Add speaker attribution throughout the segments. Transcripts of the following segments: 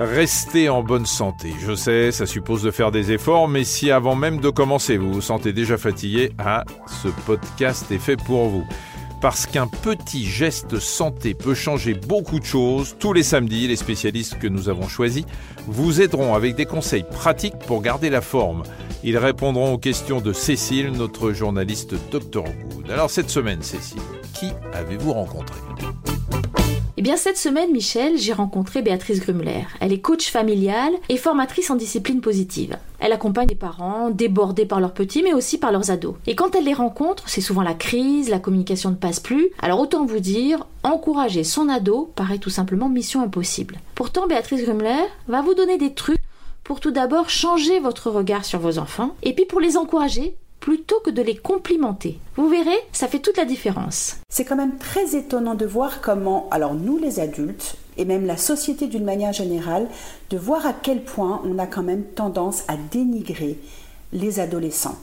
Speaker 1: Restez en bonne santé. Je sais, ça suppose de faire des efforts, mais si avant même de commencer, vous vous sentez déjà fatigué, ah, ce podcast est fait pour vous. Parce qu'un petit geste santé peut changer beaucoup de choses, tous les samedis, les spécialistes que nous avons choisis vous aideront avec des conseils pratiques pour garder la forme. Ils répondront aux questions de Cécile, notre journaliste Dr Good. Alors cette semaine, Cécile, qui avez-vous rencontré?
Speaker 2: Eh bien, cette semaine, Michel, j'ai rencontré Béatrice Grumler. Elle est coach familiale et formatrice en discipline positive. Elle accompagne les parents débordés par leurs petits, mais aussi par leurs ados. Et quand elle les rencontre, c'est souvent la crise, la communication ne passe plus. Alors autant vous dire, encourager son ado paraît tout simplement mission impossible. Pourtant, Béatrice Grumler va vous donner des trucs pour tout d'abord changer votre regard sur vos enfants, et puis pour les encourager, plutôt que de les complimenter. Vous verrez, ça fait toute la différence.
Speaker 3: C'est quand même très étonnant de voir comment, alors nous les adultes, et même la société d'une manière générale, de voir à quel point on a quand même tendance à dénigrer les adolescents.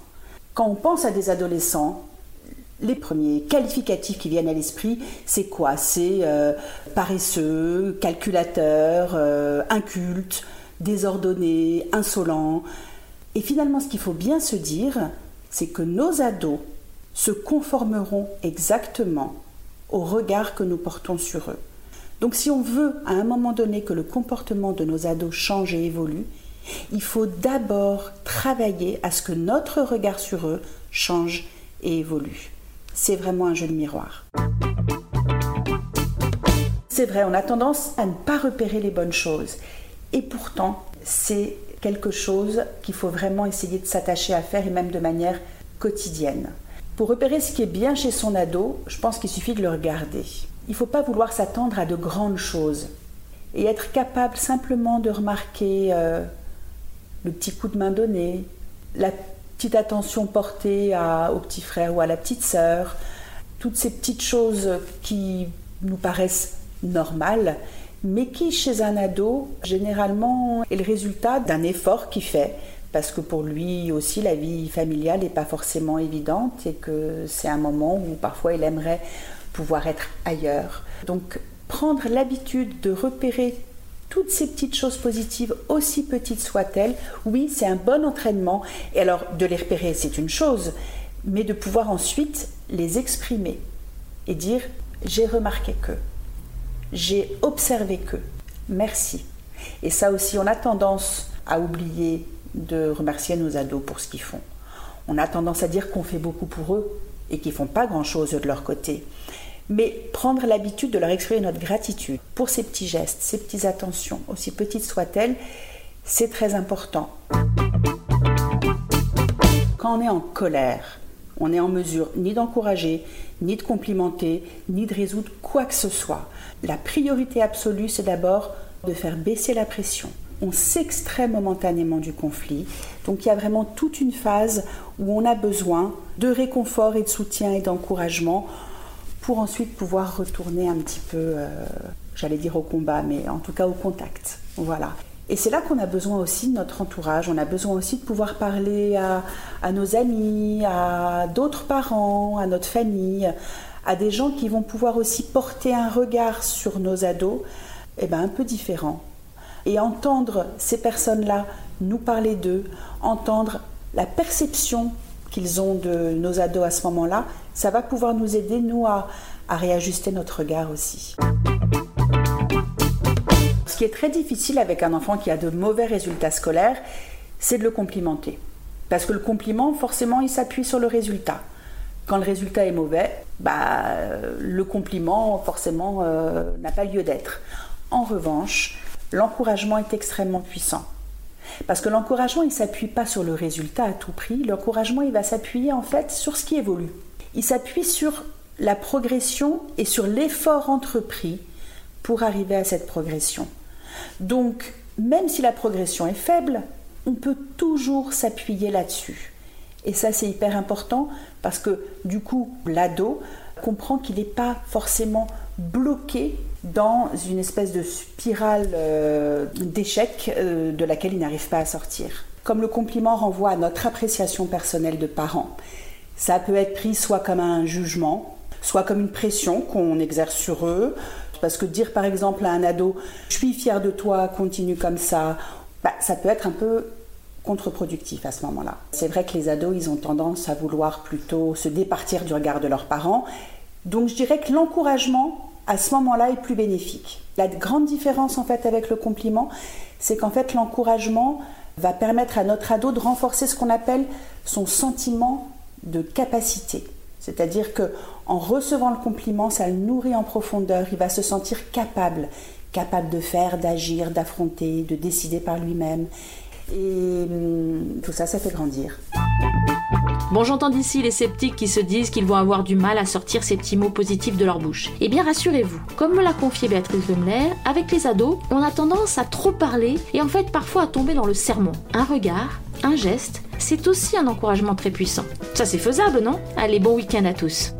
Speaker 3: Quand on pense à des adolescents, les premiers qualificatifs qui viennent à l'esprit, c'est quoi? C'est euh, paresseux, calculateur, euh, inculte, désordonné, insolent. Et finalement, ce qu'il faut bien se dire, c'est que nos ados se conformeront exactement au regard que nous portons sur eux. Donc si on veut à un moment donné que le comportement de nos ados change et évolue, il faut d'abord travailler à ce que notre regard sur eux change et évolue. C'est vraiment un jeu de miroir. C'est vrai, on a tendance à ne pas repérer les bonnes choses. Et pourtant, c'est quelque chose qu'il faut vraiment essayer de s'attacher à faire et même de manière quotidienne. Pour repérer ce qui est bien chez son ado, je pense qu'il suffit de le regarder. Il ne faut pas vouloir s'attendre à de grandes choses et être capable simplement de remarquer euh, le petit coup de main donné, la petite attention portée au petit frère ou à la petite sœur, toutes ces petites choses qui nous paraissent normales mais qui, chez un ado, généralement est le résultat d'un effort qu'il fait, parce que pour lui aussi, la vie familiale n'est pas forcément évidente et que c'est un moment où parfois il aimerait pouvoir être ailleurs. Donc, prendre l'habitude de repérer toutes ces petites choses positives, aussi petites soient-elles, oui, c'est un bon entraînement. Et alors, de les repérer, c'est une chose, mais de pouvoir ensuite les exprimer et dire j'ai remarqué que. J'ai observé que. Merci. Et ça aussi, on a tendance à oublier de remercier nos ados pour ce qu'ils font. On a tendance à dire qu'on fait beaucoup pour eux et qu'ils font pas grand-chose de leur côté. Mais prendre l'habitude de leur exprimer notre gratitude pour ces petits gestes, ces petites attentions, aussi petites soient-elles, c'est très important. Quand on est en colère, on est en mesure ni d'encourager, ni de complimenter, ni de résoudre quoi que ce soit. La priorité absolue, c'est d'abord de faire baisser la pression. On s'extrait momentanément du conflit. Donc il y a vraiment toute une phase où on a besoin de réconfort et de soutien et d'encouragement pour ensuite pouvoir retourner un petit peu, euh, j'allais dire au combat, mais en tout cas au contact. Voilà. Et c'est là qu'on a besoin aussi de notre entourage, on a besoin aussi de pouvoir parler à, nos amis, à d'autres parents, à notre famille, à des gens qui vont pouvoir aussi porter un regard sur nos ados eh ben, un peu différent. Et entendre ces personnes-là nous parler d'eux, entendre la perception qu'ils ont de nos ados à ce moment-là, ça va pouvoir nous aider, nous, à réajuster notre regard aussi. Ce qui est très difficile avec un enfant qui a de mauvais résultats scolaires, c'est de le complimenter. Parce que le compliment, forcément, il s'appuie sur le résultat. Quand le résultat est mauvais, bah, le compliment, forcément, euh, n'a pas lieu d'être. En revanche, l'encouragement est extrêmement puissant. Parce que l'encouragement, il ne s'appuie pas sur le résultat à tout prix. L'encouragement, il va s'appuyer en fait sur ce qui évolue. Il s'appuie sur la progression et sur l'effort entrepris pour arriver à cette progression. Donc, même si la progression est faible, on peut toujours s'appuyer là-dessus. Et ça, c'est hyper important parce que du coup, l'ado comprend qu'il n'est pas forcément bloqué dans une espèce de spirale euh, d'échec euh, de laquelle il n'arrive pas à sortir. Comme le compliment renvoie à notre appréciation personnelle de parents, ça peut être pris soit comme un jugement, soit comme une pression qu'on exerce sur eux, Parce que dire par exemple à un ado, je suis fier de toi, continue comme ça, bah, ça peut être un peu contre-productif à ce moment-là. C'est vrai que les ados, ils ont tendance à vouloir plutôt se départir du regard de leurs parents. Donc je dirais que l'encouragement, à ce moment-là, est plus bénéfique. La grande différence en fait avec le compliment, c'est qu'en fait l'encouragement va permettre à notre ado de renforcer ce qu'on appelle son sentiment de capacité. C'est-à-dire que en recevant le compliment, ça le nourrit en profondeur, il va se sentir capable, capable de faire, d'agir, d'affronter, de décider par lui-même. Et hum, tout ça, ça fait grandir.
Speaker 2: Bon, j'entends d'ici les sceptiques qui se disent qu'ils vont avoir du mal à sortir ces petits mots positifs de leur bouche. Eh bien, rassurez-vous, comme me l'a confié Béatrice Wemler, avec les ados, on a tendance à trop parler et en fait parfois à tomber dans le sermon. Un regard, un geste, c'est aussi un encouragement très puissant. Ça c'est faisable, non? Allez, bon week-end à tous.